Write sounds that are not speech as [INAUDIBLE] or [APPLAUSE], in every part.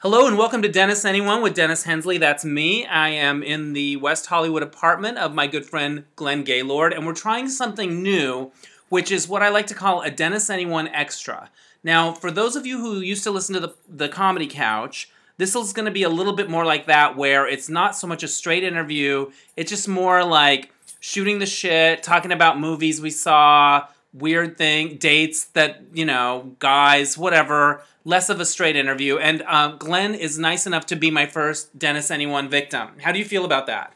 Hello and welcome to Dennis Anyone with Dennis Hensley. That's me. I am in the West Hollywood apartment of my good friend Glenn Gaylord, and we're trying something new, which is what I like to call a Dennis Anyone Extra. Now, for those of you who used to listen to the, the Comedy Couch, this is going to be a little bit more like that, where it's not so much a straight interview, it's just more like shooting the shit, talking about movies we saw, weird thing, dates that, you know, guys, whatever less of a straight interview. And uh, Glenn is nice enough to be my first Dennis Anyone victim. How do you feel about that?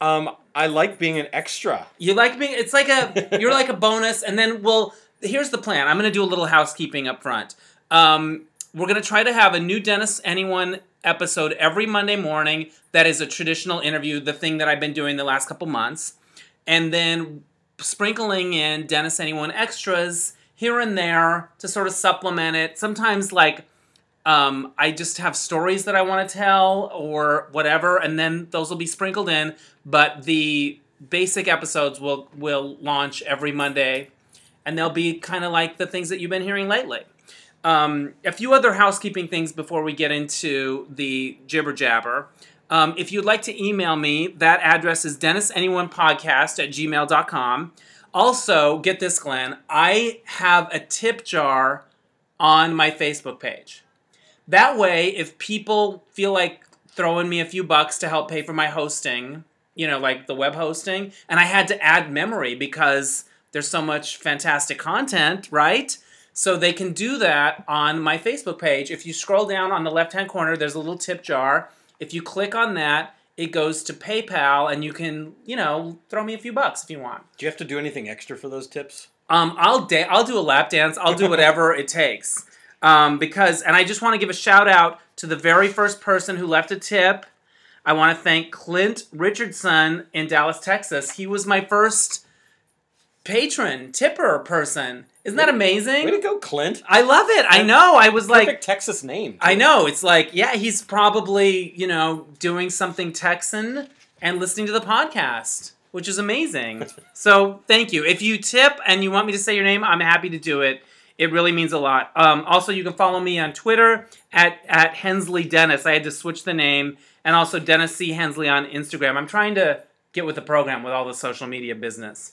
Um, I like being an extra. You like being? It's like a you're like a bonus, and then well, here's the plan. I'm going to do a little housekeeping up front. Um, we're going to try to have a new Dennis Anyone episode every Monday morning. That is a traditional interview, the thing that I've been doing the last couple months, and then sprinkling in Dennis Anyone extras here and there to sort of supplement it. Sometimes, like, um, I just have stories that I want to tell or whatever, and then those will be sprinkled in. But the basic episodes will will launch every Monday, and they'll be kind of like the things that you've been hearing lately. Um, a few other housekeeping things before we get into the jibber jabber. Um, if you'd like to email me, that address is dennisanyonePodcast at gmail.com. Also, get this, Glenn. I have a tip jar on my Facebook page. That way, if people feel like throwing me a few bucks to help pay for my hosting, you know, like the web hosting, and I had to add memory because there's so much fantastic content, right? So they can do that on my Facebook page. If you scroll down on the left hand corner, there's a little tip jar. If you click on that, it goes to PayPal, and you can, you know, throw me a few bucks if you want. Do you have to do anything extra for those tips? Um, I'll da- I'll do a lap dance. I'll do whatever it takes. Um, because, and I just want to give a shout out to the very first person who left a tip. I want to thank Clint Richardson in Dallas, Texas. He was my first patron, tipper person. Isn't that amazing? Way to go, Clint. I love it. I know. I was Perfect like, Texas name. too. I know. It's like, yeah, he's probably, you know, doing something Texan and listening to the podcast, which is amazing. [LAUGHS] so thank you. If you tip and you want me to say your name, I'm happy to do it. It really means a lot. Um, also, you can follow me on Twitter at, at Hensley Dennis. I had to switch the name. And also Dennis C. Hensley on Instagram. I'm trying to get with the program with all the social media business.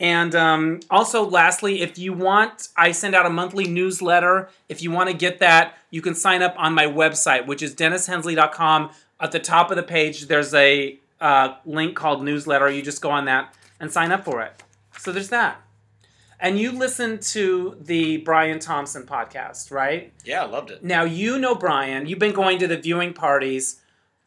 And um, also, lastly, if you want, I send out a monthly newsletter. If you want to get that, you can sign up on my website, which is dennishensley.com. At the top of the page, there's a uh, link called newsletter. You just go on that and sign up for it. So there's that. And you listen to the Brian Thompson podcast, right? Yeah, I loved it. Now, you know Brian. You've been going to the viewing parties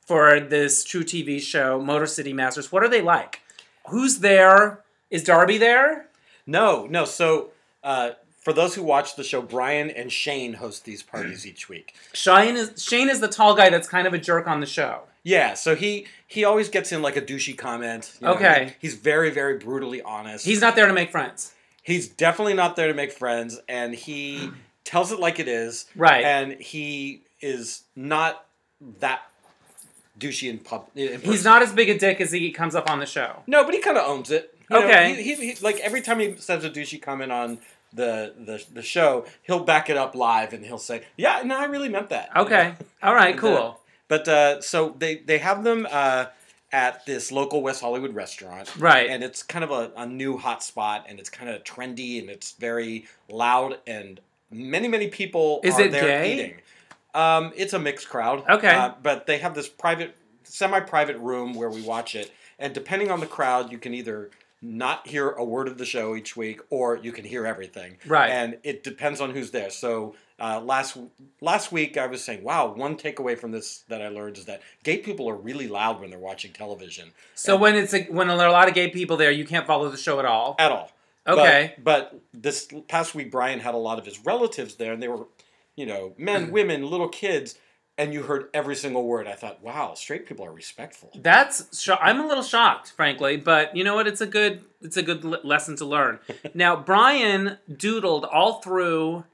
for this True TV show, Motor City Masters. What are they like? Who's there? Is Darby there? No, no. So, uh, for those who watch the show, Brian and Shane host these parties each week. Shane is Shane is the tall guy that's kind of a jerk on the show. Yeah, so he he always gets in like a douchey comment. you know, Okay. he- he's very very brutally honest. He's not there to make friends. he's definitely not there to make friends, and he tells it like it is. Right. And he is not that douchey in pub. In He's person. not as big a dick as he comes up on the show. No, but he kind of owns it. You know, Okay. he, he, he, like every time he says a douchey comment on the, the the show, he'll back it up live and he'll say, "Yeah, no, I really meant that." Okay. All right, uh, cool. But uh, so they they have them uh, at this local West Hollywood restaurant, Right. And it's kind of a, a new hot spot, and it's kind of trendy, and it's very loud, and many many people Is are it there gay? eating. Um, it's a mixed crowd. Okay. Uh, but they have this private, semi-private room where we watch it, and depending on the crowd, you can either not hear a word of the show each week, or you can hear everything. Right. And it depends on who's there. So uh, last last week, I was saying, wow, one takeaway from this that I learned is that gay people are really loud when they're watching television. So when it's a, when there are a lot of gay people there, you can't follow the show at all. At all. Okay. But, but this past week, Brian had a lot of his relatives there, and they were, you know, men, [CLEARS THROAT] women, little kids, and you heard every single word. I thought, wow, straight people are respectful. That's sho- I'm a little shocked, frankly, but you know what? It's a good it's a good le- lesson to learn. [LAUGHS] now, Brian doodled all through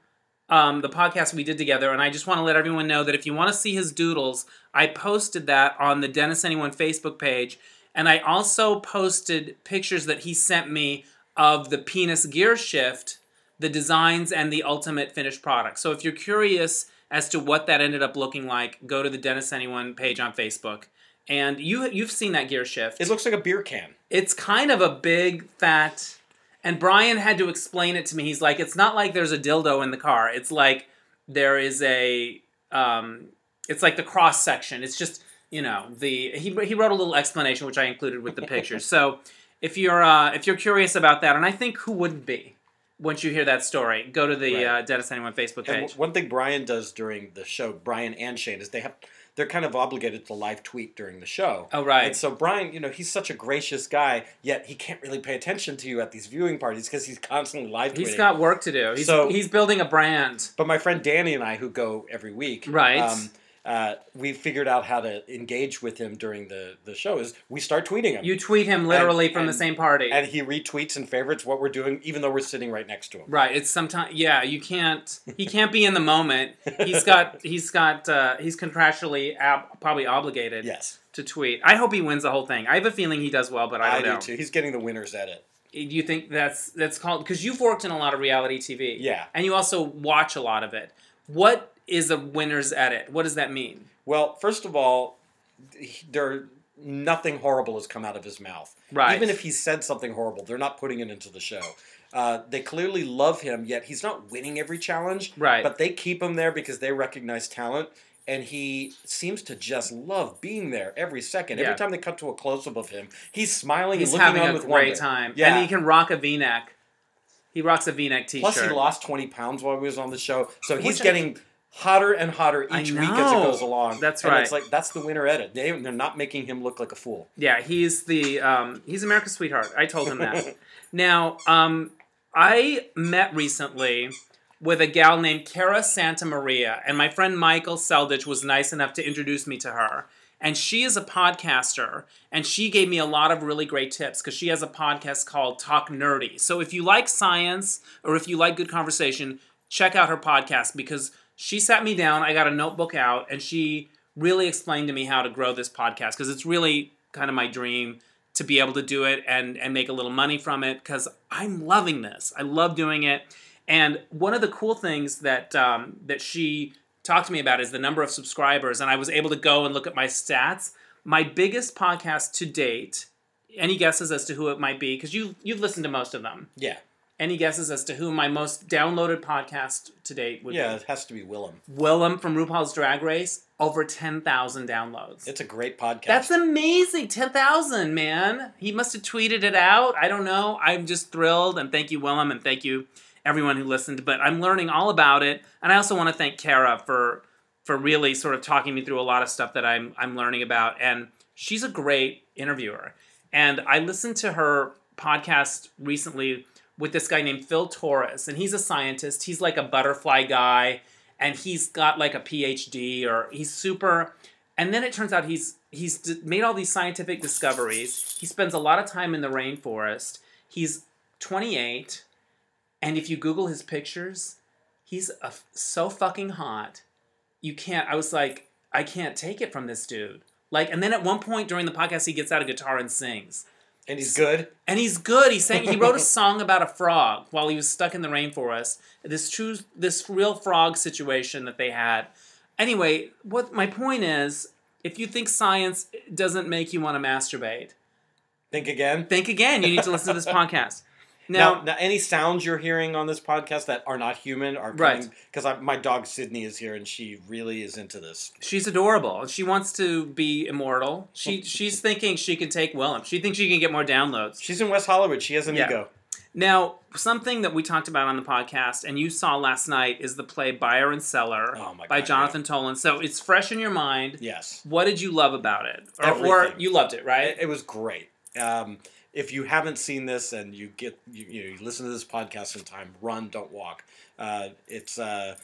um, the podcast we did together, and I just want to let everyone know that if you want to see his doodles, I posted that on the Dennis Anyone Facebook page, and I also posted pictures that he sent me of the penis gear shift, the designs, and the ultimate finished product. So if you're curious as to what that ended up looking like, go to the Dennis Anyone page on Facebook. And you you've seen that gear shift. It looks like a beer can. It's kind of a big fat and Brian had to explain it to me. He's like, it's not like there's a dildo in the car. It's like there is a um, it's like the cross section. It's just you know the he he wrote a little explanation which I included with the pictures. [LAUGHS] so if you're uh, if you're curious about that, and I think who wouldn't be once you hear that story, go to the Right. uh, Dennis Anyone Facebook page. w- one thing Brian does during the show, Brian and Shane, is they have they're kind of obligated to live tweet during the show. oh right, And so Brian, you know, he's such a gracious guy, yet he can't really pay attention to you at these viewing parties because he's constantly live tweeting. he's got work to do. He's So- he's building a brand. But my friend Danny and I, who go every week, Right. Um, uh, we figured out how to engage with him during the, the show. Is we start tweeting him, You tweet him literally And- from the same party. and he retweets and favorites what we're doing, even though we're sitting right next to him. Right. It's sometimes yeah. You can't. He can't be in the moment. He's got. [LAUGHS] He's got. Uh, he's contractually ab- probably obligated Yes, to tweet. I hope he wins the whole thing. I have a feeling he does well, but I I, don't do know. too. He's getting the winner's edit. Do you think that's that's called because you've worked in a lot of reality TV? Yeah. And you also watch a lot of it. What is a winner's edit? What does that mean? Well, first of all, there nothing horrible has come out of his mouth. Right. Even if he said something horrible, they're not putting it into the show. Uh, they clearly love him, yet he's not winning every challenge. Right. But they keep him there because they recognize talent, and he seems to just love being there every second. Yeah. Every time they cut to a close up of him, he's smiling He's and looking having on a with great wonder. time. Yeah. And he can rock a V-neck. He rocks a V-neck T-shirt. Plus, he lost twenty pounds while he was on the show, so he's Which I- getting hotter and hotter each week as it goes along. That's and right. It's like that's the winner edit. They they're not making him look like a fool. Yeah, he's the um, he's America's sweetheart. I told him that. [LAUGHS] now, um, I met recently with a gal named Cara Santa Maria, and my friend Michael Selditch was nice enough to introduce me to her. And she is a podcaster, and she gave me a lot of really great tips because she has a podcast called Talk Nerdy. So if you like science or if you like good conversation, check out her podcast because she sat me down. I got a notebook out, and she really explained to me how to grow this podcast because it's really kind of my dream to be able to do it and and make a little money from it because I'm loving this. I love doing it. And one of the cool things that um, that she talked to me about is the number of subscribers, and I was able to go and look at my stats. My biggest podcast to date. Any guesses as to who it might be? Because you you've listened to most of them. Yeah, Any guesses as to who my most downloaded podcast to date would be? yeah. be? It has to be Willam. Willam from RuPaul's Drag Race, over ten thousand downloads. It's a great podcast. That's amazing. 10,000, man. He must have tweeted it out. I don't know. I'm just thrilled. And thank you, Willam. And thank you, everyone who listened. But I'm learning all about it. And I also want to thank Cara for for really sort of talking me through a lot of stuff that I'm, I'm learning about. And she's a great interviewer. And I listened to her podcast recently with this guy named Phil Torres. And he's a scientist. He's like a butterfly guy. And he's got like a PhD or he's super and then it turns out he's he's made all these scientific discoveries. He spends a lot of time in the rainforest. He's 28, and if you Google his pictures, he's a, so fucking hot. You can't. I was like, I can't take it from this dude. Like, and then at one point during the podcast, he gets out a guitar and sings. and he's good. And he's good. He sang. He wrote a [LAUGHS] song about a frog while he was stuck in the rainforest. This true, this real frog situation that they had. Anyway, what my point is, if you think science doesn't make you want to masturbate, Think again. think again. You need to listen to this [LAUGHS] podcast. Now, Now, now, any sounds you're hearing on this podcast that are not human are Right. Because my dog Sydney is here and she really is into this. she's adorable. She wants to be immortal. She she's thinking she can take Willam. She thinks she can get more downloads. She's in West Hollywood. She has an Yeah. ego. Now, something that we talked about on the podcast and you saw last night is the play Buyer and Cellar Oh my by God, Jonathan Tolan. So it's fresh in your mind. Yes. What did you love about it? Or, or you loved it, right? It, it was great. Um, if you haven't seen this and you get you, you, know, you listen to this podcast in time, run, don't walk. Uh, it's uh,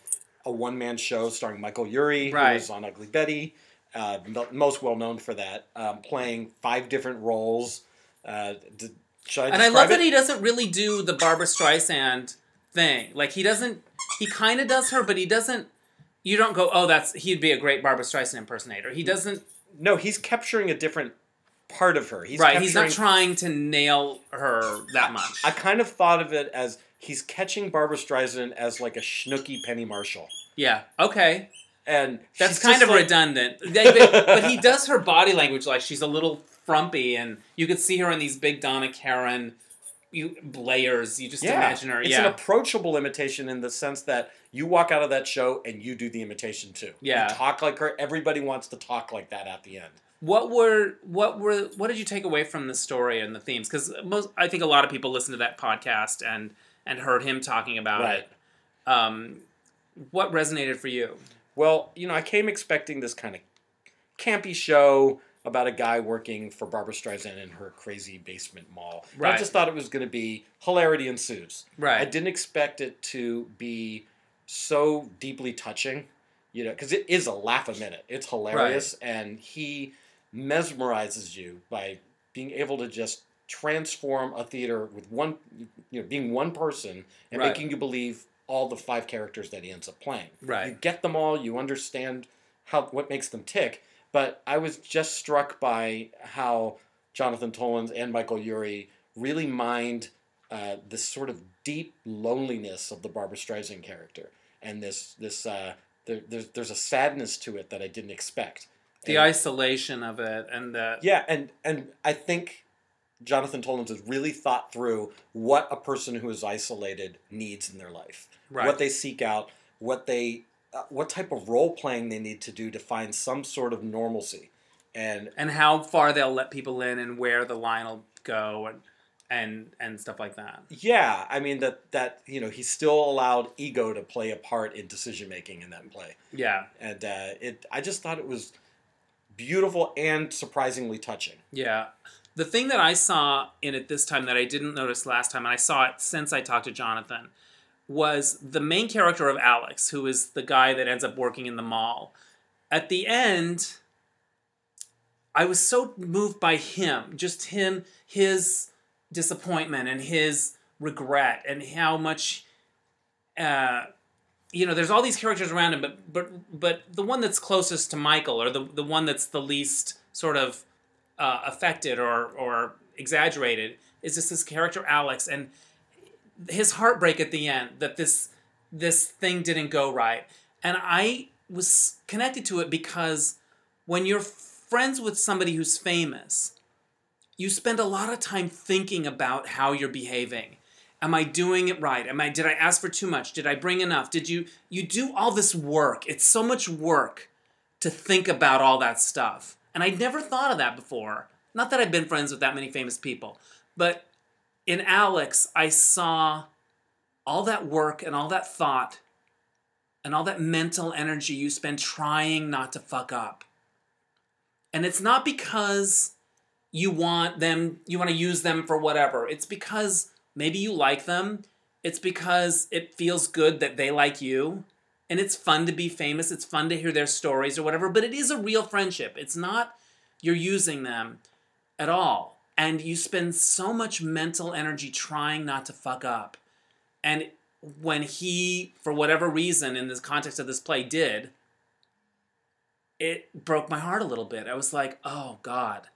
a one man show starring Michael Urie, Right. who was on Ugly Betty, uh, most well known for that, um, playing five different roles. Uh, I and I love that he doesn't really do the Barbra Streisand thing. Like he doesn't. He kind of does her, but he doesn't. You don't go, oh, that's he'd be a great Barbra Streisand impersonator. He doesn't. No, he's capturing a different part of her. He's right. He's not trying to nail her that much. I kind of thought of it as he's catching Barbra Streisand as like a schnooky Penny Marshall. Yeah. Okay. and That's kind of like- redundant. But he [LAUGHS] does her body language like she's a little frumpy, and you could see her in these big Donna Karan you, layers. You just imagine her. It's yeah. an approachable imitation in the sense that you walk out of that show and you do the imitation too. Yeah. You talk like her. Everybody wants to talk like that at the end. What were what were what did you take away from the story and the themes? Because most I think a lot of people listened to that podcast and and heard him talking about Right. it. Um, what resonated for you? Well, you know, I came expecting this kind of campy show about a guy working for Barbra Streisand in her crazy basement mall. And I just thought it was going to be hilarity ensues. Right. I didn't expect it to be so deeply touching, you know, because it is a laugh a minute. It's hilarious, and he mesmerizes you by being able to just transform a theater with one, you know, being one person and Right. making you believe all the five characters that he ends up playing. Right. You get them all. You understand how what makes them tick. But I was just struck by how Jonathan Tolins and Michael Urie really mined uh, this sort of deep loneliness of the Barbra Streisand character, and this this uh, there, there's there's a sadness to it that I didn't expect. The And- isolation of it and the yeah, and and I think Jonathan Tolins has really thought through what a person who is isolated needs in their life, Right. what they seek out, what they uh, what type of role playing they need to do to find some sort of normalcy, and and how far they'll let people in and where the line will go and and and stuff like that. yeah, I mean that that you know he still allowed ego to play a part in decision making in that play, Yeah. and uh, it I just thought it was beautiful and surprisingly touching. Yeah. The thing that I saw in it this time that I didn't notice last time, and I saw it since I talked to Jonathan, was the main character of Alex, who is the guy that ends up working in the mall. At the end, I was so moved by him, just him, his disappointment and his regret, and how much, uh, you know, there's all these characters around him, but but but the one that's closest to Michael, or the the one that's the least sort of uh, affected or or exaggerated, is just this character Alex, and his heartbreak at the end that this this thing didn't go right, and I was connected to it because when you're friends with somebody who's famous, you spend a lot of time thinking about how you're behaving. Am I doing it right? Am I did I ask for too much? Did I bring enough? Did you you do all this work? It's so much work to think about all that stuff. And I'd never thought of that before. Not that I've been friends with that many famous people, but in Alex, I saw all that work and all that thought and all that mental energy you spend trying not to fuck up. And it's not because you want them, you want to use them for whatever. It's because maybe you like them. It's because it feels good that they like you. And it's fun to be famous. It's fun to hear their stories or whatever. But it is a real friendship. It's not you're using them at all. And you spend so much mental energy trying not to fuck up. And when he, for whatever reason, in the context of this play, did, it broke my heart a little bit. I was like, oh God,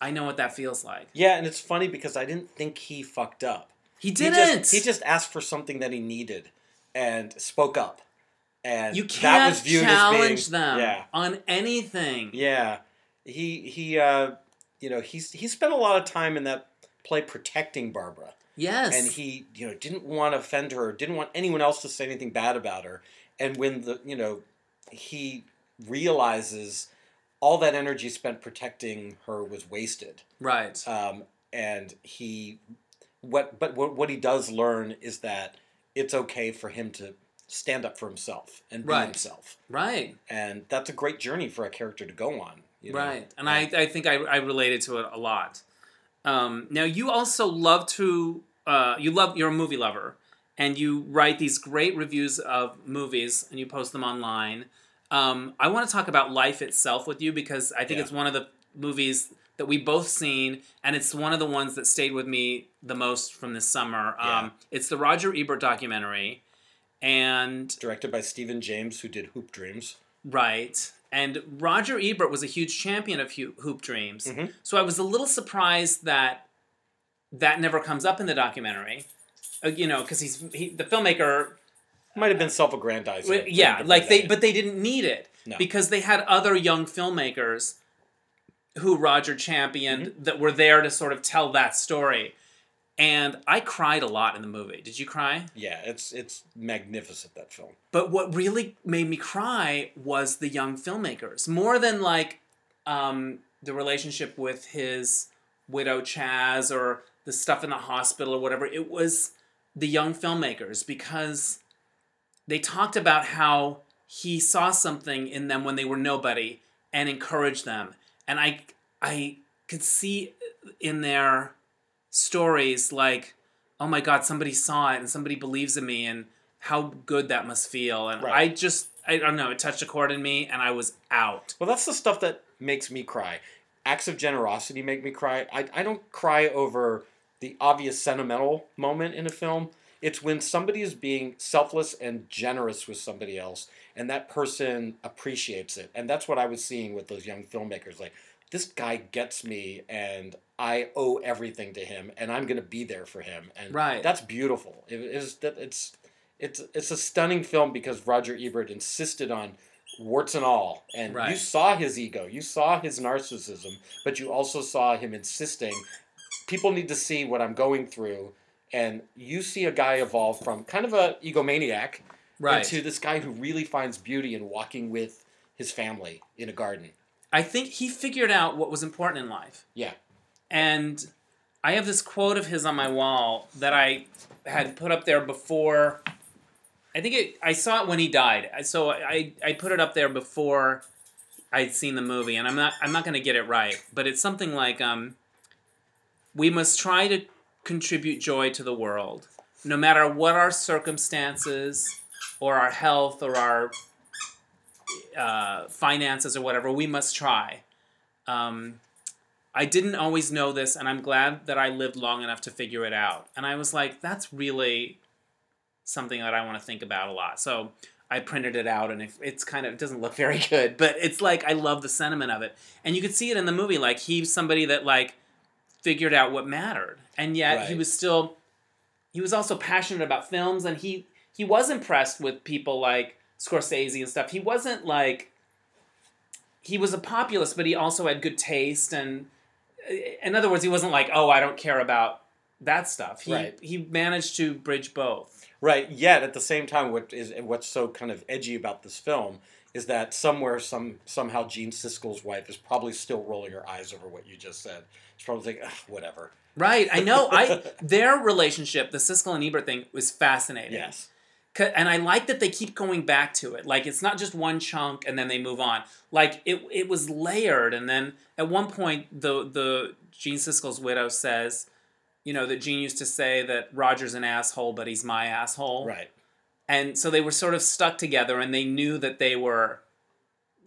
I know what that feels like. Yeah, and it's funny because I didn't think he fucked up. He He didn't. just, he just asked for something that he needed and spoke up. And you that can't was viewed challenge as being, them Yeah, on anything. yeah. He he uh, you know he's he spent a lot of time in that play protecting Barbara, Yes. and he you know didn't want to offend her, didn't want anyone else to say anything bad about her. And when the you know he realizes all that energy spent protecting her was wasted, right. um, and he what but what, what he does learn is that it's okay for him to stand up for himself and be Right. himself right. and that's a great journey for a character to go on you know? Right. And I, I think I, I related to it a lot. Um, now, you also love to, uh, you love, you're a movie lover, and you write these great reviews of movies and you post them online. Um, I want to talk about Life itself with you because I think Yeah. it's one of the movies that we both seen, and it's one of the ones that stayed with me the most from this summer. Yeah. Um, it's the Roger Ebert documentary, and directed by Stephen James who did Hoop Dreams Right. And Roger Ebert was a huge champion of Hoop Dreams. Mhm. So I was a little surprised that that never comes up in the documentary. Uh, you know, because he's he, the filmmaker Might have been self-aggrandizing. Yeah, like they, but they didn't need it No. because they had other young filmmakers who Roger championed Mm-hmm. that were there to sort of tell that story. And I cried a lot in the movie. Did you cry? yeah, it's it's magnificent that film. But what really made me cry was the young filmmakers, more than like um, the relationship with his widow Chaz or the stuff in the hospital or whatever. It was the young filmmakers because they talked about how he saw something in them when they were nobody and encouraged them. And I I could see in their stories like, oh my god, somebody saw it and somebody believes in me and how good that must feel. And Right. I just I don't know, it touched a chord in me and I was out. Well, that's the stuff that makes me cry. Acts of generosity make me cry. I, I don't cry over the obvious sentimental moment in a film. It's when somebody is being selfless and generous with somebody else, and that person appreciates it. And that's what I was seeing with those young filmmakers. Like, this guy gets me, and I owe everything to him, and I'm going to be there for him. And Right. that's beautiful. It is that it's it's it's a stunning film because Roger Ebert insisted on warts and all, and you saw his ego, you saw his narcissism, but you also saw him insisting. People need to see what I'm going through, and you see a guy evolve from kind of a egomaniac Right. into this guy who really finds beauty in walking with his family in a garden. I think he figured out what was important in life. Yeah. And I have this quote of his on my wall that I had put up there before. I think it. I saw it when he died. So I I put it up there before I'd seen the movie, and I'm not I'm not going to get it right, but it's something like um. We must try to contribute joy to the world, no matter what our circumstances, or our health, or our uh, finances, or whatever. We must try. Um, I didn't always know this, and I'm glad that I lived long enough to figure it out. And I was like, that's really something that I want to think about a lot. So I printed it out, and it, it's kind of it doesn't look [LAUGHS] very good, but it's like I love the sentiment of it, and you could see it in the movie. Like he's somebody that like figured out what mattered, and yet he was still he was also passionate about films, and he he was impressed with people like Scorsese and stuff. He wasn't like he was a populist, but he also had good taste, and in other words, he wasn't like, oh, I don't care about that stuff. He Right. he managed to bridge both. Right. Yet at the same time, what is what's so kind of edgy about this film is that somewhere, some somehow, Gene Siskel's wife is probably still rolling her eyes over what you just said. She's probably like, "Ugh, whatever. Right, I know. I [LAUGHS] their relationship, the Siskel and Ebert thing, was fascinating. Yes. and I like that they keep going back to it. Like it's not just one chunk and then they move on. Like it, it was layered, and then at one point, the the Gene Siskel's widow says, you know, that Gene used to say that Roger's an asshole, but he's my asshole. Right. And so they were sort of stuck together, and they knew that they were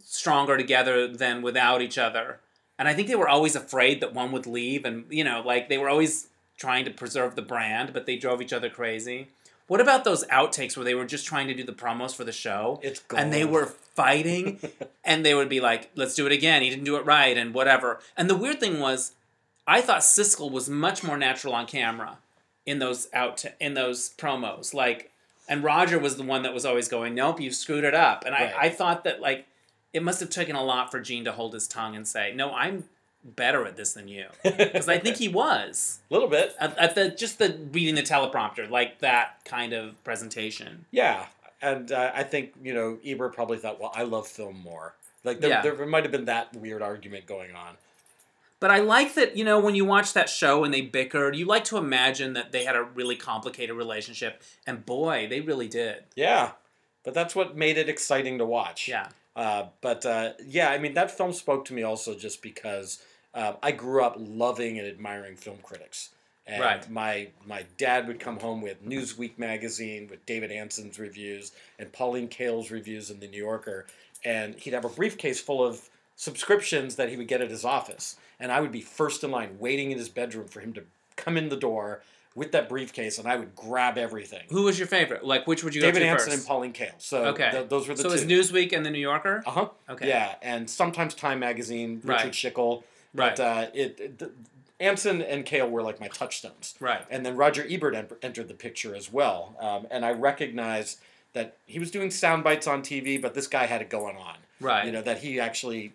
stronger together than without each other. And I think they were always afraid that one would leave, and you know, like they were always trying to preserve the brand, but they drove each other crazy. What about those outtakes where they were just trying to do the promos for the show? It's and they were fighting, [LAUGHS] and they would be like, "Let's do it again. He didn't do it right," and whatever. And the weird thing was, I thought Siskel was much more natural on camera in those out in those promos. Like, and Roger was the one that was always going, "Nope, you screwed it up." And Right. I, I thought that like it must have taken a lot for Gene to hold his tongue and say, "No, I'm better at this than you," [LAUGHS] because I think he was a little bit. at, at the just the reading the teleprompter, like that kind of presentation. Yeah. And uh, I think you know Ebert probably thought, well, I love film more. Like there, Yeah. there might have been that weird argument going on. But I like that, you know, when you watch that show and they bickered, you like to imagine that they had a really complicated relationship. And boy, they really did. Yeah. But that's what made it exciting to watch. Yeah. Uh, but uh, yeah, I mean that film spoke to me also just because um, I grew up loving and admiring film critics. And Right. my my dad would come home with Newsweek magazine with David Ansen's reviews and Pauline Kael's reviews in the New Yorker, and he'd have a briefcase full of subscriptions that he would get at his office, and I would be first in line waiting in his bedroom for him to come in the door with that briefcase, and I would grab everything. Who was your favorite? Like, which would you David go to Ansen first? and Pauline Kael. So okay. th- those were the so two. it was Newsweek and the New Yorker? Uh huh. Okay. Yeah, and sometimes Time Magazine, Richard Right. Schickel. Right. But uh, it, it the, Ansen and Kael were like my touchstones. Right. And then Roger Ebert en- entered the picture as well. Um, and I recognized that he was doing sound bites on TV, but this guy had it going on. Right. You know that he actually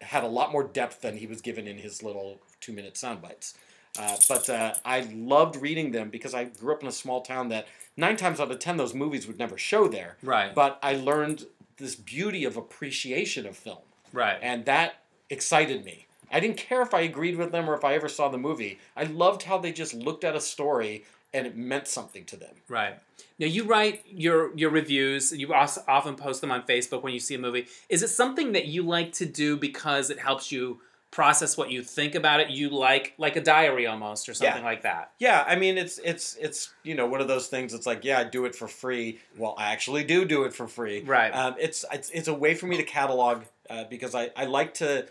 had a lot more depth than he was given in his little two minute sound bites. Uh, but uh, I loved reading them because I grew up in a small town that nine times out of ten those movies would never show there. Right. But I learned this beauty of appreciation of film, right. and that excited me. I didn't care if I agreed with them or if I ever saw the movie. I loved how they just looked at a story and it meant something to them. Right. Now you write your your reviews. You also often post them on Facebook when you see a movie. Is it something that you like to do because it helps you process what you think about it? You like like a diary almost or something Yeah. like that. Yeah, I mean it's it's it's you know one of those things. It's like yeah, I do it for free. Well, I actually do do it for free. Right. Um, it's it's it's a way for me to catalog uh, because I I like to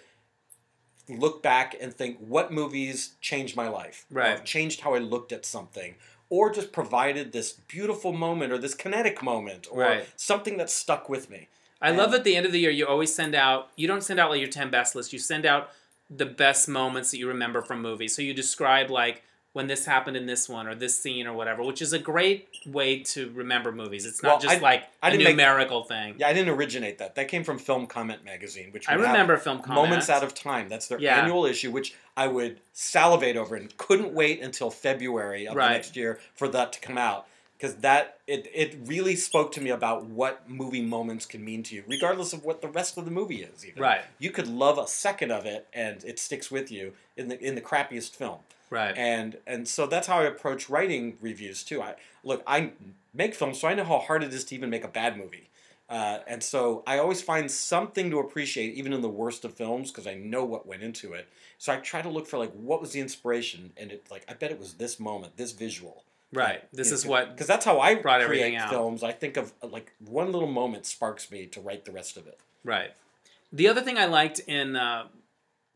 look back and think what movies changed my life, or Right. changed how I looked at something, or just provided this beautiful moment or this kinetic moment or Right. something that stuck with me. I And- love at the end of the year you always send out you don't send out like your 10 best list. You send out the best moments that you remember from movies. So you describe like when this happened in this one or this scene or whatever, which is a great way to remember movies. It's not Well, just I- like I a didn't make- numerical thing. Yeah, I didn't originate that. That came from Film Comment magazine, which I remember film comments. Moments Out of Time. That's their Yeah. annual issue, which I would salivate over and couldn't wait until February of Right. the next year for that to come out. Because that it, it really spoke to me about what movie moments can mean to you, regardless of what the rest of the movie is. Even. Right. You could love a second of it and it sticks with you in the in the crappiest film. Right. And and so that's how I approach writing reviews too. I look, I make films, so I know how hard it is to even make a bad movie. Uh, and so I always find something to appreciate, even in the worst of films, because I know what went into it. So I try to look for like what was the inspiration, and it like I bet it was this moment, this visual. Right. This is what because that's how I brought create everything out. films. I think of uh, like one little moment sparks me to write the rest of it. Right. The other thing I liked in uh,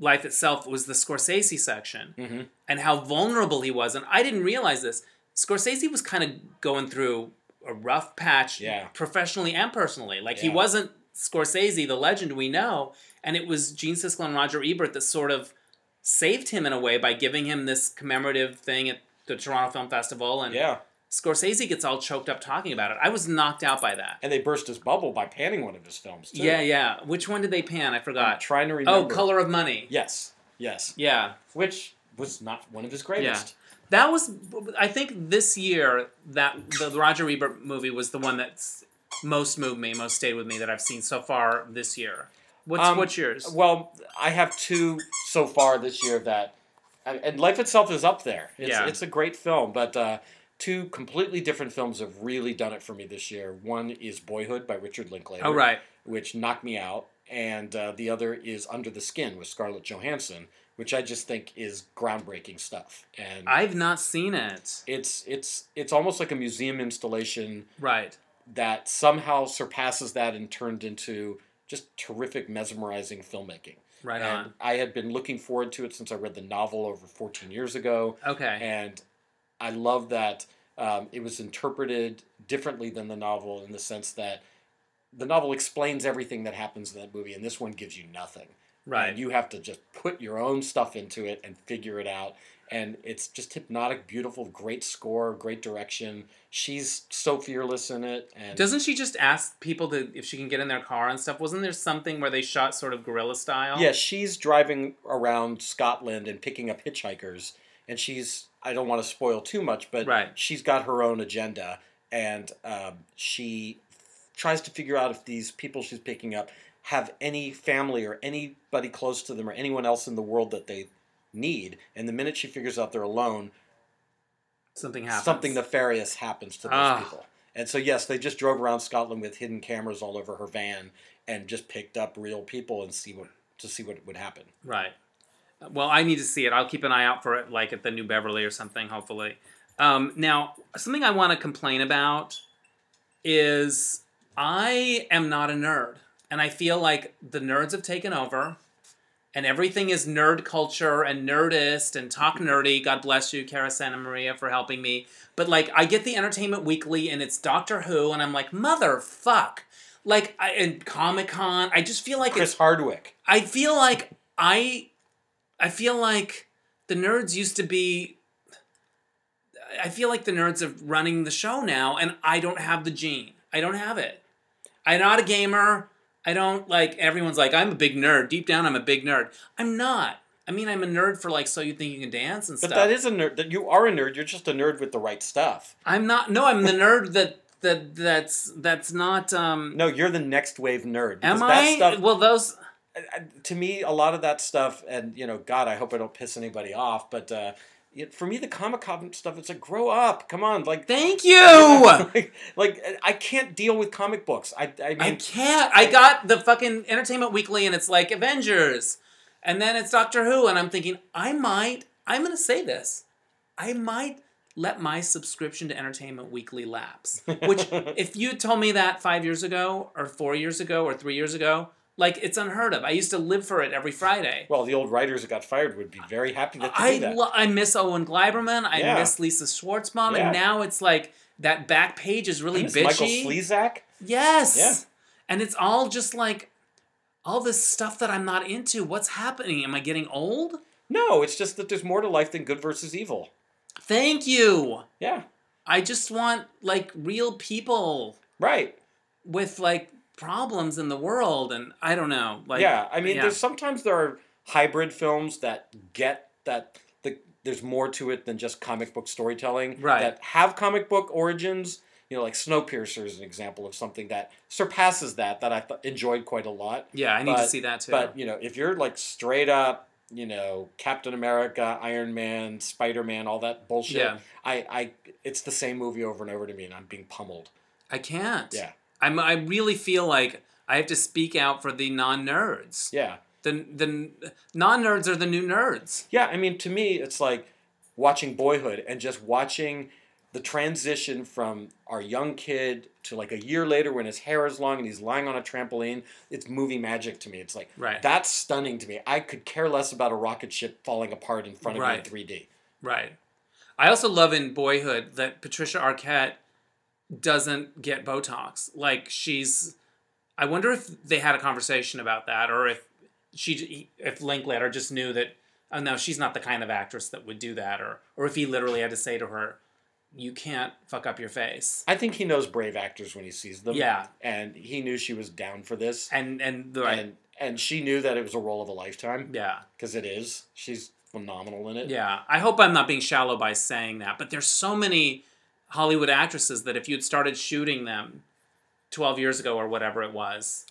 Life Itself was the Scorsese section Mhm. and how vulnerable he was. And I didn't realize this. Scorsese was kind of going through a rough patch, Yeah. professionally and personally. Like he wasn't Scorsese, the legend we know, and it was Gene Siskel and Roger Ebert that sort of saved him in a way by giving him this commemorative thing at the Toronto Film Festival. And Yeah, Scorsese gets all choked up talking about it. I was knocked out by that. and they burst his bubble by panning one of his films too. Yeah, yeah. Which one did they pan? I I'm forgot. trying to remember. Oh. Color of Money. Yes, yes. Yeah. Which was not one of his greatest. That was, I think, this year that the Roger Ebert movie was the one that's most moved me, most stayed with me that I've seen so far this year. What's Um, what's yours? Well, I have two so far this year that, and and Life itself is up there. It's, Yeah. it's a great film, but uh, two completely different films have really done it for me this year. One is Boyhood by Richard Linklater, oh right, which knocked me out, and uh, the other is Under the Skin with Scarlett Johansson, which I just think is groundbreaking stuff. And I've not seen it. it's it's it's almost like a museum installation Right, that somehow surpasses that and turned into just terrific, mesmerizing filmmaking. right and on. I had been looking forward to it since I read the novel over 14 years ago, Okay, and I love that um, it was interpreted differently than the novel in the sense that the novel explains everything that happens in that movie, and this one gives you nothing. right. And you have to just put your own stuff into it and figure it out. And it's just hypnotic, beautiful, great score, great direction. She's so fearless in it, and Doesn't she just ask people to if she can get in their car and stuff? Wasn't there something where they shot sort of guerrilla style? Yeah, she's driving around Scotland and picking up hitchhikers, and she's I don't want to spoil too much, but Right. she's got her own agenda, and um, she tries to figure out if these people she's picking up have any family or anybody close to them or anyone else in the world that they need. And the minute she figures out they're alone, something happens. something nefarious happens to those Ah. people. And so yes, they just drove around Scotland with hidden cameras all over her van and just picked up real people and see what to see what would happen. Right. Well, I need to see it. I'll keep an eye out for it, like at the New Beverly or something, hopefully. Um, now, something I want to complain about is I am not a nerd. And I feel like the nerds have taken over, and everything is nerd culture and nerdist and talk nerdy. God bless you, Cara Santa Maria, for helping me. But like, I get the Entertainment Weekly, and it's Doctor Who, and I'm like, motherfuck. Like, I, and Comic Con, I just feel like it's Chris Hardwick. I feel like I I feel like the nerds used to be I feel like the nerds are running the show now and I don't have the gene. I don't have it. I'm not a gamer. I don't like everyone's like I'm a big nerd. Deep down I'm a big nerd. I'm not. I mean I'm a nerd for like so you think you can dance and But stuff. But that is a nerd. That you are a nerd. You're just a nerd with the right stuff. I'm not no, I'm the nerd that that that's that's not um No, you're the next wave nerd. Am I? Stuff, well those to me, a lot of that stuff, and you know, God, I hope I don't piss anybody off, but uh, it, for me, the comic con stuff, it's like grow up. Come on, like Thank [LAUGHS] you. like, like, I can't deal with comic books. I, I mean, I can't. I got the fucking Entertainment Weekly and it's like Avengers. And then it's Doctor Who and I'm thinking I might I'm going to say this. I might let my subscription to Entertainment Weekly lapse. Which [LAUGHS] if you told me that 5 years ago or 4 years ago or 3 years ago, like it's unheard of. I used to live for it every Friday. well, the old writers that got fired would be very happy that I that. lo- I miss Owen Gleiberman. I Yeah. miss Lisa Schwartzbaum, Yeah. and now it's like that back page is really bitchy. Michael Slezak. Yes. Yeah. And it's all just like all this stuff that I'm not into. What's happening? Am I getting old? No, it's just that there's more to life than good versus evil. Thank you. Yeah, I just want like real people right. with like problems in the world and I don't know. Like yeah, I mean, yeah. there's sometimes there are hybrid films that get that the, there's more to it than just comic book storytelling. Right. That have comic book origins. You know, like Snowpiercer is an example of something that surpasses that that I th- enjoyed quite a lot. Yeah, I need to see that too. But you know, if you're like straight up, you know, Captain America, Iron Man, Spider Man, all that bullshit. Yeah. I, I, it's the same movie over and over to me, and I'm being pummeled. I can't. Yeah. I'm I really feel like I have to speak out for the non-nerds. Yeah. The the non-nerds are the new nerds. Yeah, I mean, to me, it's like watching Boyhood and just watching the transition from our young kid to like a year later when his hair is long and he's lying on a trampoline. It's movie magic to me. It's like Right. that's stunning to me. I could care less about a rocket ship falling apart in front of Right. me in 3D. Right. I also love in Boyhood that Patricia Arquette doesn't get Botox. Like she's, I wonder if they had a conversation about that, or if she, if Linklater just knew that, oh no, she's not the kind of actress that would do that, or or if he literally had to say to her, you can't fuck up your face. I think he knows brave actors when he sees them. Yeah. And he knew she was down for this. And and the And, and she knew that it was a role of a lifetime yeah. because it is. She's phenomenal in it. Yeah, I hope I'm not being shallow by saying that, but there's so many Hollywood actresses that if you'd started shooting them 12 years ago or whatever it was,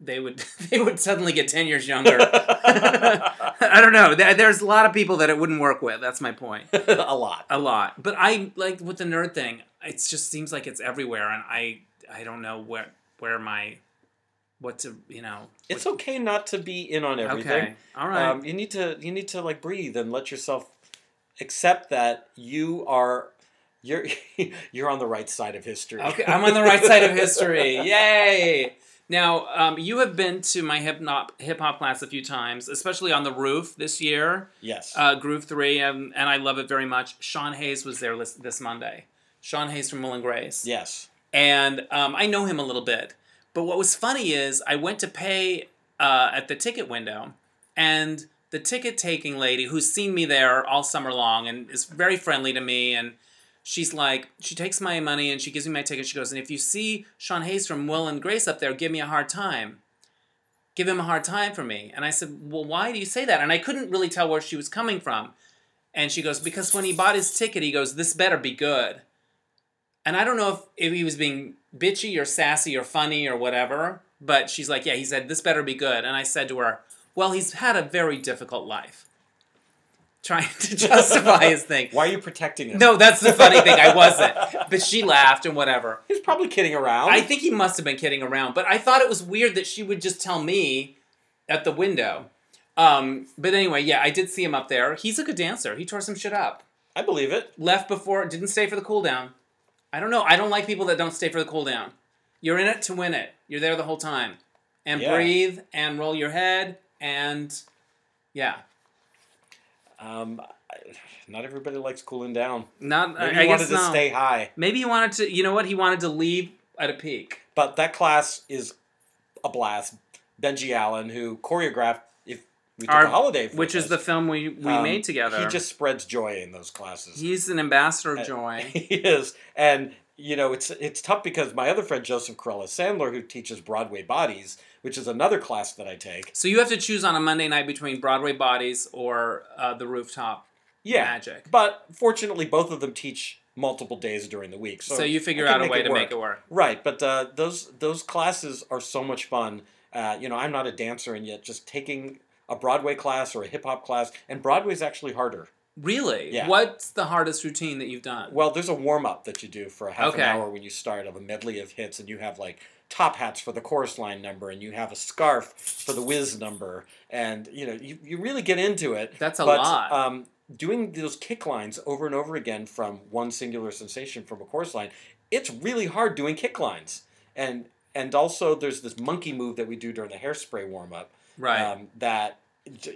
they would [LAUGHS] they would suddenly get 10 years younger. [LAUGHS] I don't know. There's a lot of people that it wouldn't work with. That's my point. [LAUGHS] a lot. A lot. But I like with the nerd thing, it just seems like it's everywhere and I I don't know where where my what to, you know. It's okay not to be in on everything. Okay. All right. Um, you need to you need to like breathe and let yourself accept that you are you're [LAUGHS] you're on the right side of history. Okay, I'm on the right side of history. [LAUGHS] Yay! Now, um, you have been to my hip hop hip hop class a few times, especially on the roof this year, yes. uh, Groove Three, and, and I love it very much. Sean Hayes was there this, this Monday. Sean Hayes from Will and Grace, yes. and um, I know him a little bit. But what was funny is I went to pay uh, at the ticket window, and the ticket taking lady who's seen me there all summer long and is very friendly to me and she's like she takes my money and she gives me my ticket. She goes and if you see sean hayes from will and grace up there give me a hard time. Give him a hard time for me. And i said well why do you say that? And i couldn't really tell where she was coming from. And she goes because when he bought his ticket he goes this better be good and i don't know if, if he was being bitchy or sassy or funny or whatever but she's like yeah he said this better be good and i said to her well he's had a very difficult life trying to [LAUGHS] justify his thing Why are you protecting him? no, that's the funny thing. I wasn't. But she laughed and whatever. He's probably kidding around. I think he must have been kidding around. But I thought it was weird that she would just tell me at the window. Um, but anyway, yeah, I did see him up there. He's a good dancer. He tore some shit up. I believe it. Left before, didn't stay for the cool down. I don't know. I don't like people that don't stay for the cool down. You're in it to win it. You're there the whole time. And Yeah. breathe and roll your head and yeah. Um, not everybody likes cooling down. Not Maybe I, I he wanted to stay high, Maybe he wanted to. You know what? He wanted to leave at a peak. but that class is a blast. Benji Allen, who choreographed if we took Our- a holiday, for which is the film we, we um, made together. He just spreads joy in those classes. He's an ambassador of Uh, joy. [LAUGHS] he is, and you know, it's it's tough because my other friend Joseph Corella Sandler, who teaches Broadway Bodies, which is another class that I take. So you have to choose on a Monday night between Broadway Bodies or uh, the Rooftop Yeah, Magic. but fortunately, both of them teach multiple days during the week. So, So, you figure out a way to work. make it work. Right, but uh, those those classes are so much fun. Uh, you know, I'm not a dancer, and yet just taking a Broadway class or a hip hop class, and Broadway's actually harder. Really? Yeah. What's the hardest routine that you've done? Well, there's a warm up that you do for a half Okay. an hour when you start of a medley of hits, and you have like top hats for the chorus line number, and you have a scarf for the whiz number, and you know you, you really get into it. That's a but, lot. Um, doing those kick lines over and over again from one singular sensation from a chorus line, it's really hard doing kick lines, and and also there's this monkey move that we do during the hairspray warm up right. um, that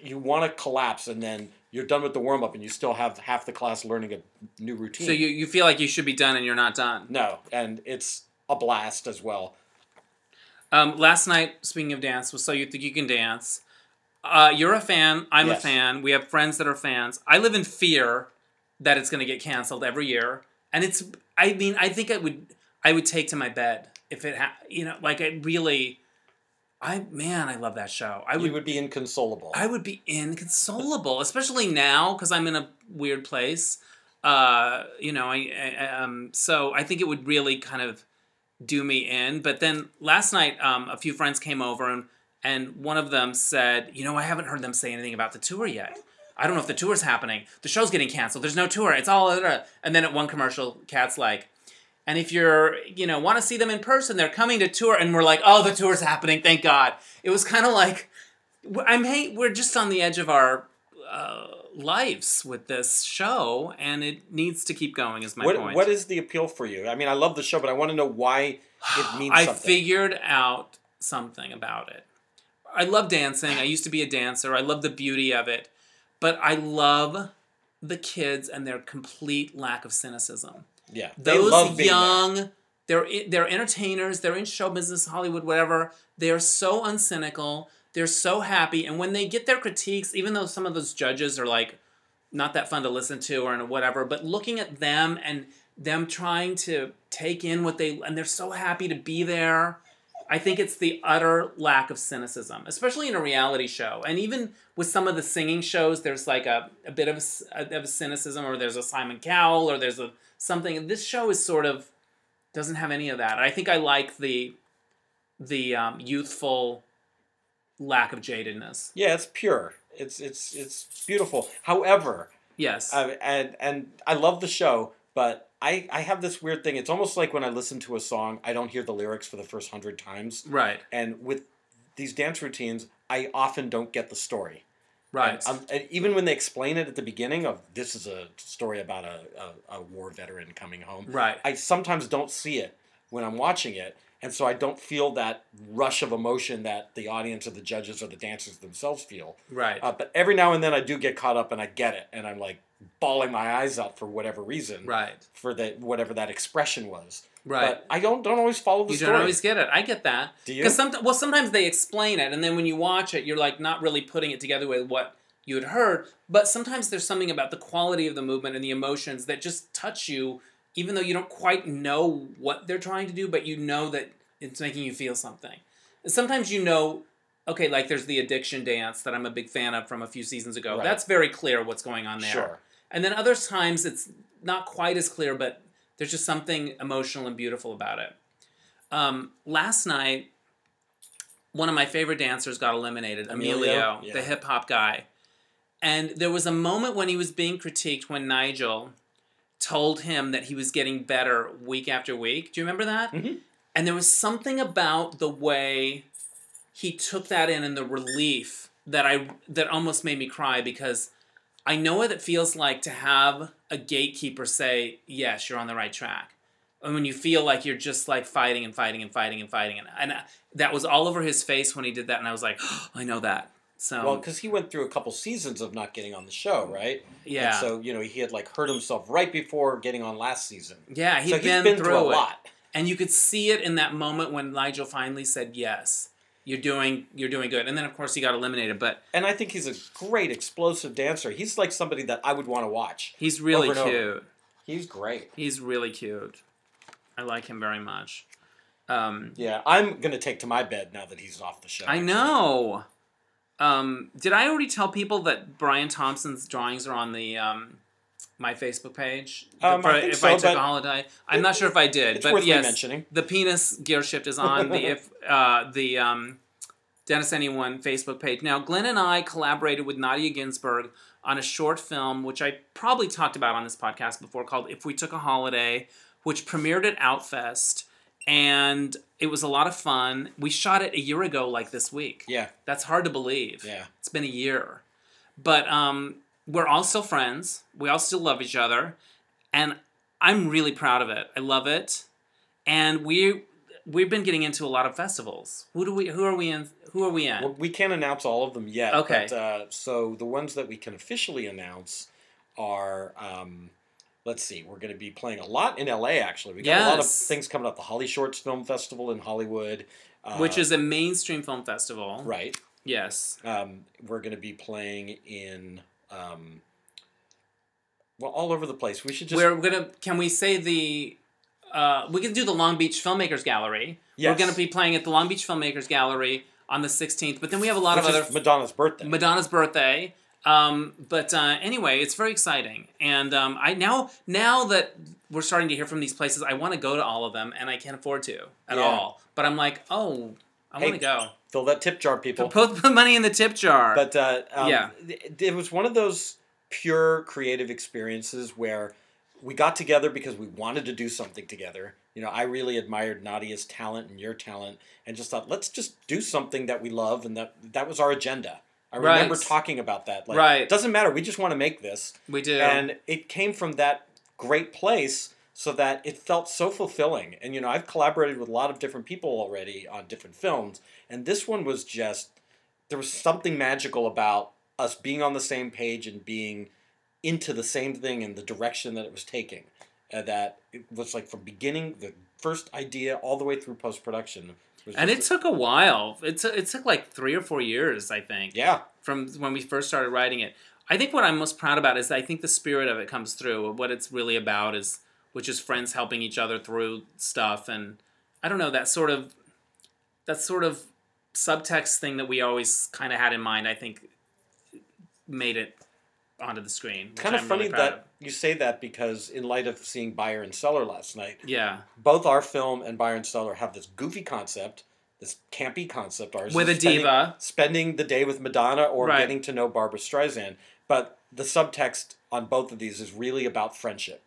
you want to collapse, and then you're done with the warm up, and you still have half the class learning a new routine. so you, you feel like you should be done and you're not done. No, and it's a blast as well. Um, last night, speaking of dance, was So You Think You Can Dance. Uh, you're a fan. I'm a fan. We have friends that are fans. I live in fear that it's going to get canceled every year, and it's. I mean, I think I would. I would take to my bed if it. Ha- you know, like I really. I man, I love that show. I would. you would be inconsolable. I would be inconsolable, especially now because I'm in a weird place. Uh, you know, I, I um, so I think it would really kind of do me in. But then last night, um, a few friends came over and and one of them said, you know, I haven't heard them say anything about the tour yet. I don't know if the tour's happening. The show's getting canceled. There's no tour. It's all and then at one commercial, Cat's like. And if you're, you know, want to see them in person, they're coming to tour, and we're like, oh, the tour's happening, thank God. It was kind of like, I'm hey, we're just on the edge of our uh, lives with this show, and it needs to keep going. Is my what point. what is the appeal for you? I mean, I love the show, but I want to know why it means [SIGHS] I something. figured out something about it. I love dancing. I used to be a dancer. I love the beauty of it, but I love the kids and their complete lack of cynicism. yeah, they Those love being there. young, they're they're entertainers. They're in show business, Hollywood, whatever. They are so uncynical. They're so happy, and when they get their critiques, even though some of those judges are like not that fun to listen to or whatever, but looking at them and them trying to take in what they and they're so happy to be there. I think it's the utter lack of cynicism, especially in a reality show, and even with some of the singing shows. There's like a, a bit of a, of a cynicism, or there's a Simon Cowell, or there's a something. This show is sort of doesn't have any of that. I think I like the the um, youthful lack of jadedness. Yeah, it's pure. It's it's it's beautiful. However, Yes. I, and and I love the show, but I I have this weird thing. It's almost like when I listen to a song, I don't hear the lyrics for the first hundred times, right. and with these dance routines, I often don't get the story. Right. And, um, and even when they explain it at the beginning of this is a story about a, a, a war veteran coming home, right. I sometimes don't see it when I'm watching it, and so I don't feel that rush of emotion that the audience or the judges or the dancers themselves feel. Right. Uh, but every now and then I do get caught up and I get it, and I'm like bawling my eyes out for whatever reason, right. for the whatever that expression was. Right. But I don't don't always follow the you story. don't always get it. I get that. Do you? Because some, well, sometimes they explain it, and then when you watch it, you're like not really putting it together with what you had heard. But sometimes there's something about the quality of the movement and the emotions that just touch you, even though you don't quite know what they're trying to do, but you know that it's making you feel something. And sometimes you know, okay, like there's the addiction dance that I'm a big fan of from a few seasons ago. Right. That's very clear what's going on there. Sure. And then other times it's not quite as clear, but there's just something emotional and beautiful about it. Um, last night, one of my favorite dancers got eliminated, Emilio, Emilio? Yeah. the hip hop guy. And there was a moment when he was being critiqued when Nigel told him that he was getting better week after week. Do you remember that? Mhm. And there was something about the way he took that in and the relief that I that almost made me cry because I know what it feels like to have a gatekeeper say, "Yes, you're on the right track." And when you feel like you're just like fighting and fighting and fighting and fighting, and, and that was all over his face when he did that, and I was like, [GASPS] "I know that." So Well, because he went through a couple seasons of not getting on the show, right? yeah, And so you know he had like hurt himself right before getting on last season. yeah, he'd so he's been, been through, through a it, lot. and you could see it in that moment when Nigel finally said, "Yes, you're doing, you're doing good," and then of course he got eliminated, but And I think he's a great explosive dancer. He's like somebody that I would want to watch. he's really cute. He's great. He's really cute. I like him very much. Um, Yeah, I'm gonna take to my bed now that he's off the show. I actually. know. Um, did I already tell people that Brian Thompson's drawings are on the um, my Facebook page? Um, For- I if so, I took a holiday, I'm not sure if I did, but yes, the penis gear shift is on the if [LAUGHS] uh, the um, Dennis Anyone Facebook page. Now, Glenn and I collaborated with Nadia Ginsburg on a short film, which I probably talked about on this podcast before, called "If We Took a Holiday," which premiered at Outfest, and it was a lot of fun. We shot it a year ago, like this week. Yeah, That's hard to believe. yeah. It's been a year. But um, we're all still friends. We all still love each other. And I'm really proud of it. I love it. And we we've been getting into a lot of festivals. Who do we who are we in who are we in? Well, we can't announce all of them yet. Okay. But, uh, so the ones that we can officially announce are, um, let's see, we're going to be playing a lot in LA. Actually, we got a lot of things coming up. The HollyShorts Film Festival in Hollywood, uh, which is a mainstream film festival. right. Yes. Um, we're going to be playing in, um, well, all over the place. We should just We're gonna can we say the uh, we can do the Long Beach Filmmakers Gallery. Yes. We're gonna be playing at the Long Beach Filmmakers Gallery on the 16th, but then we have a lot which of other Madonna's birthday. Madonna's birthday. Um, but uh, anyway, it's very exciting, and um, I now now that we're starting to hear from these places, I want to go to all of them, and I can't afford to at Yeah. all. But I'm like, oh, I Hey, want to go. Fill that tip jar, people. Put, put money in the tip jar. But uh, um, Yeah. it was one of those pure creative experiences where we got together because we wanted to do something together. You know, I really admired Nadia's talent and your talent, and just thought, let's just do something that we love, and that that was our agenda. I Right. remember talking about that. Like, Right. doesn't matter. We just want to make this, we do. and it came from that great place so that it felt so fulfilling and you know i've collaborated with a lot of different people already on different films and this one was just there was something magical about us being on the same page and being into the same thing and the direction that it was taking uh, that it was like from beginning the first idea all the way through post-production and it just- took a while. It took it took like three or four years, I think. yeah from when we first started writing it. I think what I'm most proud about is I think the spirit of it comes through. What it's really about is, which is friends helping each other through stuff, and I don't know that sort of, that sort of subtext thing that we always kind of had in mind. I think made it onto the screen. kind of I'm funny really that you say that because in light of seeing Buyer and Cellar last night yeah, both our film and Buyer and Cellar have this goofy concept, this campy concept. Ours with a spending, diva. spending the day with Madonna or Right. getting to know Barbra Streisand. But the subtext on both of these is really about friendship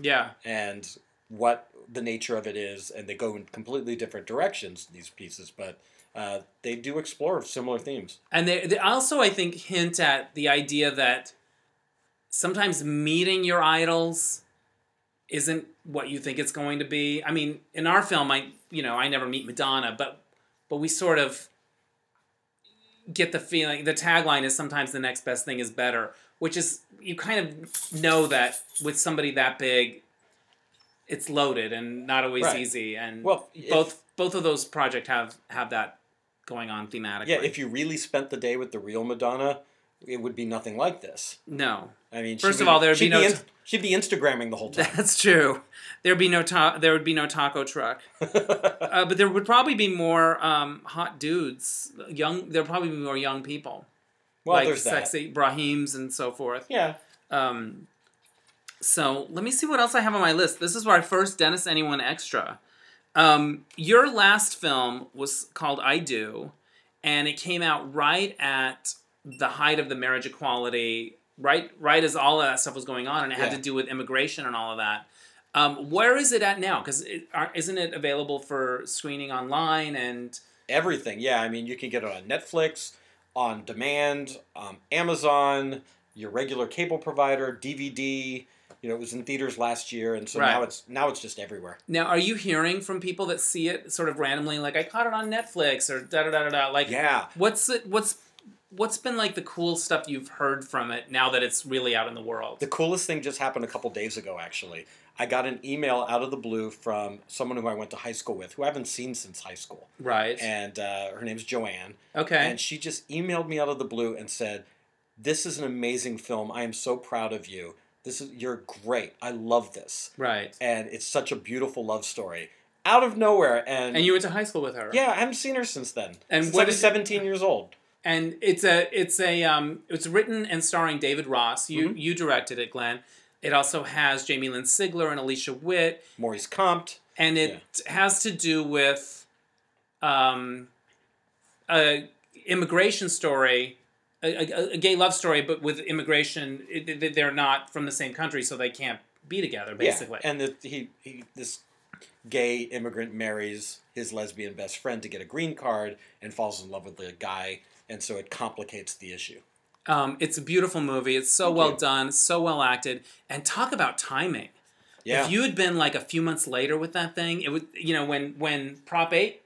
Yeah, and what the nature of it is, and they go in completely different directions. These pieces, but uh, they do explore similar themes. And they, they also, I think, hint at the idea that sometimes meeting your idols isn't what you think it's going to be. I mean, in our film, I you know I never meet Madonna, but but we sort of get the feeling. The tagline is sometimes the next best thing is better, which is you kind of know that with somebody that big, it's loaded and not always Right. easy. And Well, if- both both of those projects have have that going on thematically. Yeah, if you really spent the day with the real Madonna, it would be nothing like this. no. I mean, First of all, there'd be she'd no in- she'd be Instagramming the whole time. That's true. There'd be no ta- there would be no taco truck, [LAUGHS] uh, but there would probably be more um, hot dudes. Young, there'd probably be more young people, well, like there's that. sexy Brahims and so forth. Yeah. Um, so let me see what else I have on my list. This is our first Dennis Anyone extra. Um, your last film was called I Do, and it came out right at the height of the marriage equality, right right as all of that stuff was going on, and it had Yeah. to do with immigration and all of that. Um, where is it at now? Because isn't it available for screening online? And Everything. Yeah, I mean, you can get it on Netflix, on demand, um, Amazon, your regular cable provider, DVD. You know, it was in theaters last year, and so now it's now it's just everywhere. now, are you hearing from people that see it sort of randomly, like I caught it on Netflix or da da da da da? Like, Yeah. What's it? What's what's been like the cool stuff you've heard from it now that it's really out in the world? The coolest thing just happened a couple days ago, actually. I got an email out of the blue from someone who I went to high school with, who I haven't seen since high school, Right. and uh, her name's Joanne. okay. And she just emailed me out of the blue and said, This is an amazing film. I am so proud of you. this is you're great. I love this, Right. and it's such a beautiful love story out of nowhere. And, And you went to high school with her. yeah, I haven't seen her since then. And since what I was 17 years old. And it's a it's a um it's written and starring David Ross. You Mhm. you directed it, Glenn. It also has Jamie Lynn Sigler and Alicia Witt, Maurice Comte. and it has to do with um a immigration story. A, a, a gay love story, but with immigration, it- they're not from the same country, so they can't be together. Basically, Yeah, and the, he, he this gay immigrant marries his lesbian best friend to get a green card and falls in love with the guy, and so it complicates the issue. um, it's a beautiful movie. It's so Thank well you. done, so well acted, and talk about timing. Yeah, If you had been like a few months later with that thing, it would you know when when Prop Eight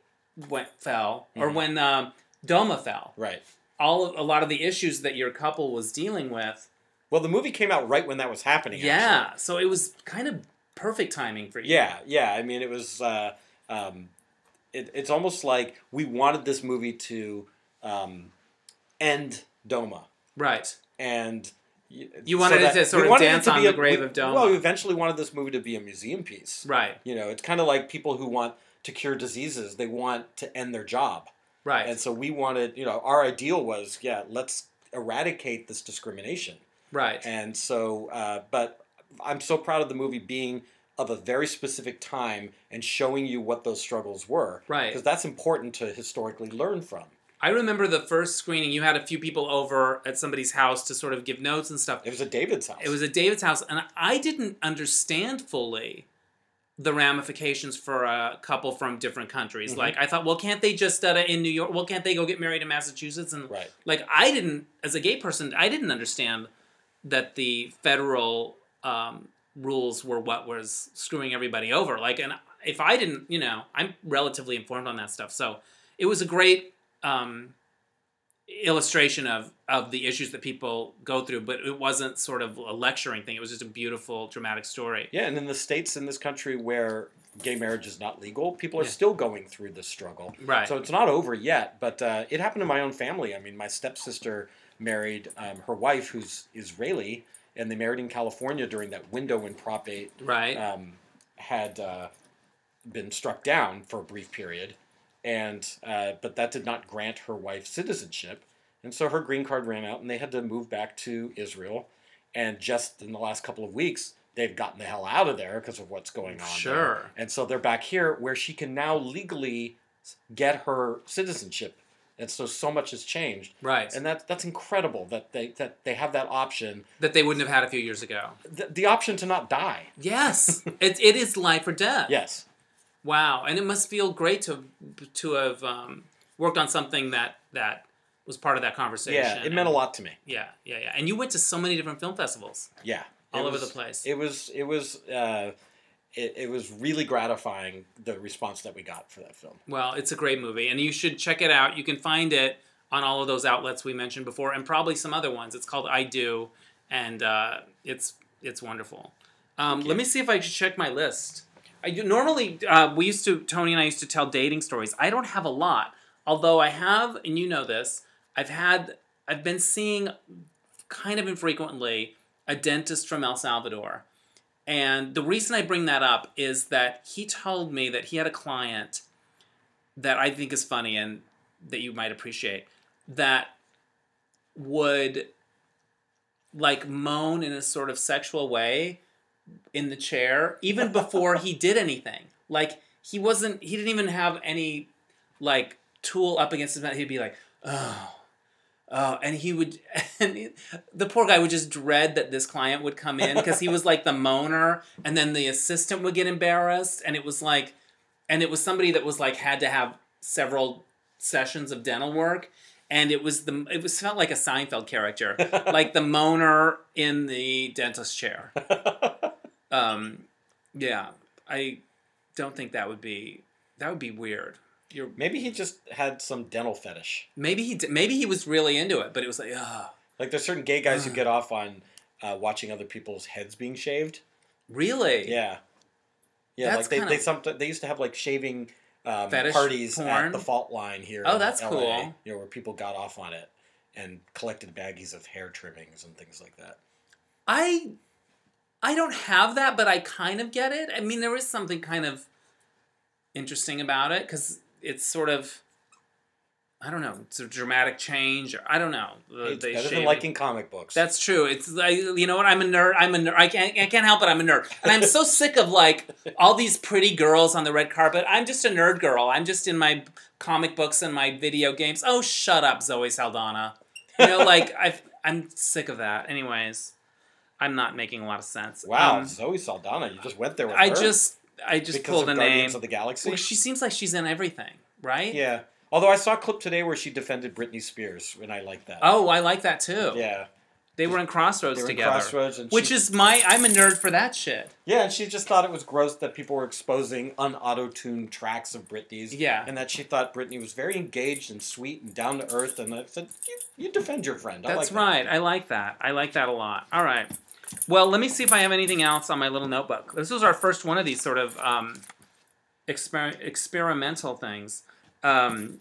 went fell or Mhm. when um, Doma fell, right. all of, a lot of the issues that your couple was dealing with. Well, the movie came out right when that was happening. actually. Yeah, so it was kind of perfect timing for you. Yeah, yeah. I mean, it was. Uh, um, it, it's almost like we wanted this movie to um, end Doma, right. and You wanted it that- to sort of dance on be the a- grave we- of Doma. Well, we eventually wanted this movie to be a museum piece. Right, You know, it's kind of like people who want to cure diseases; they want to end their job, right, and so we wanted. You know, our ideal was, yeah, let's eradicate this discrimination. right. And so, uh, but I'm so proud of the movie being of a very specific time and showing you what those struggles were. Right. Because that's important to historically learn from. I remember the first screening. You had a few people over at somebody's house to sort of give notes and stuff. It was at David's house. It was at David's house, and I didn't understand fully the ramifications for a couple from different countries. Mhm. Like I thought, well, can't they just uh, in New York? Well, can't they go get married in Massachusetts? And right. like I didn't, as a gay person, I didn't understand that the federal um, rules were what was screwing everybody over. Like, and if I didn't, you know, I'm relatively informed on that stuff. So it was a great um, illustration of of the issues that people go through, but it wasn't sort of a lecturing thing. It was just a beautiful, dramatic story. Yeah, and in the states in this country where gay marriage is not legal, people are Yeah. still going through this struggle. Right. So it's not over yet, but uh, it happened to my own family. I mean, my stepsister married um, her wife, who's Israeli, and they married in California during that window when Prop 8 right. um, had uh, been struck down for a brief period, and uh, but that did not grant her wife citizenship, and so her green card ran out, and they had to move back to Israel. And just in the last couple of weeks, they've gotten the hell out of there because of what's going on. there. Sure. And so they're back here, where she can now legally get her citizenship. And so so much has changed, right. and that that's incredible that they that they have that option, that they wouldn't have had a few years ago. the, the option to not die. Yes. it, it is life or death. Yes. Wow, and it must feel great to to have um, worked on something that that was part of that conversation. Yeah, it meant a lot to me. Yeah, yeah, yeah. And you went to so many different film festivals Yeah, all It over was- the place. It was it was uh, it, it was really gratifying the response that we got for that film. well, it's a great movie, and you should check it out. You can find it on all of those outlets we mentioned before, and probably some other ones. It's called I Do, and uh, it's it's wonderful. Um, let me see if I should check my list. I do, normally uh, we used to Tony and I used to tell dating stories. I don't have a lot, although I have, and you know this. I've had I've been seeing kind of infrequently a dentist from El Salvador. And the reason I bring that up is that he told me that he had a client that I think is funny and that you might appreciate that would like moan in a sort of sexual way in the chair even before he did anything. Like he wasn't he didn't even have any like tool up against his mouth. He'd be like, "Oh, Oh, and he would, [LAUGHS] and he- the poor guy would just dread that this client would come in because he was like the moaner, and then the assistant would get embarrassed, and it was like, and it was somebody that was like had to have several sessions of dental work, and it was the it was felt like a Seinfeld character, [LAUGHS] like the moaner in the dentist chair. [LAUGHS] Um, yeah, I don't think that would be that would be weird. You're Maybe he just had some dental fetish. maybe he maybe he was really into it, but it was like, oh, Like there's certain gay guys who get off on uh, watching other people's heads being shaved. really? Yeah, yeah. That's like they kinda- they some they used to have like shaving um, parties at the fault line here. Oh, that's LA, cool. You know where people got off on it and collected baggies of hair trimmings and things like that. I I don't have that, but I kind of get it. I mean, there is something kind of interesting about it because it's sort of. I don't know. It's a dramatic change, or I don't know. It's they better than it. liking comic books. That's true. It's I, you know what? I'm a nerd. I'm a nerd. I can't, I can't help it. I'm a nerd, and I'm so [LAUGHS] sick of like all these pretty girls on the red carpet. I'm just a nerd girl. I'm just in my comic books and my video games. Oh, shut up, Zoe Saldana. You know, like I've, I'm sick of that. Anyways, I'm not making a lot of sense. wow, Um, Zoe Saldana, you just went there with her. I her just, I just because pulled a name. Of the Galaxy. Well, she seems like she's in everything, right? yeah. Although I saw a clip today where she defended Britney Spears, and I like that. Oh, I like that too. yeah. They were in Crossroads They were in together. Crossroads, Which she- is my. I'm a nerd for that shit. Yeah, and she just thought it was gross that people were exposing unauto-tuned tracks of Britney's. Yeah. And that she thought Britney was very engaged and sweet and down to earth. And I said, you, you defend your friend. I That's like that. right. I like that. I like that a lot. All right. Well, let me see if I have anything else on my little notebook. This was our first one of these sort of um, exper- experimental things. Um,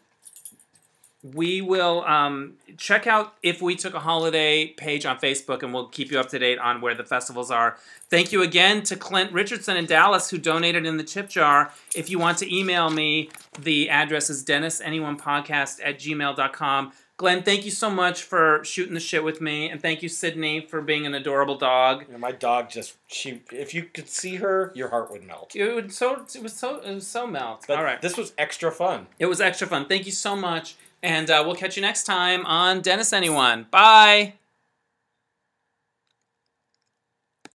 we will um, check out if we took a holiday page on Facebook, and we'll keep you up to date on where the festivals are. Thank you again to Clint Richardson in Dallas who donated in the chip jar. If you want to email me, the address is dennisanyonePodcast at gmail.com. Glenn, thank you so much for shooting the shit with me, and thank you, Sydney, for being an adorable dog. My dog just she if you could see her, your heart would melt. It was so it was so it was so melt. But All right, this was extra fun. it was extra fun. Thank you so much, and uh, we'll catch you next time on Dennis Anyone. Bye.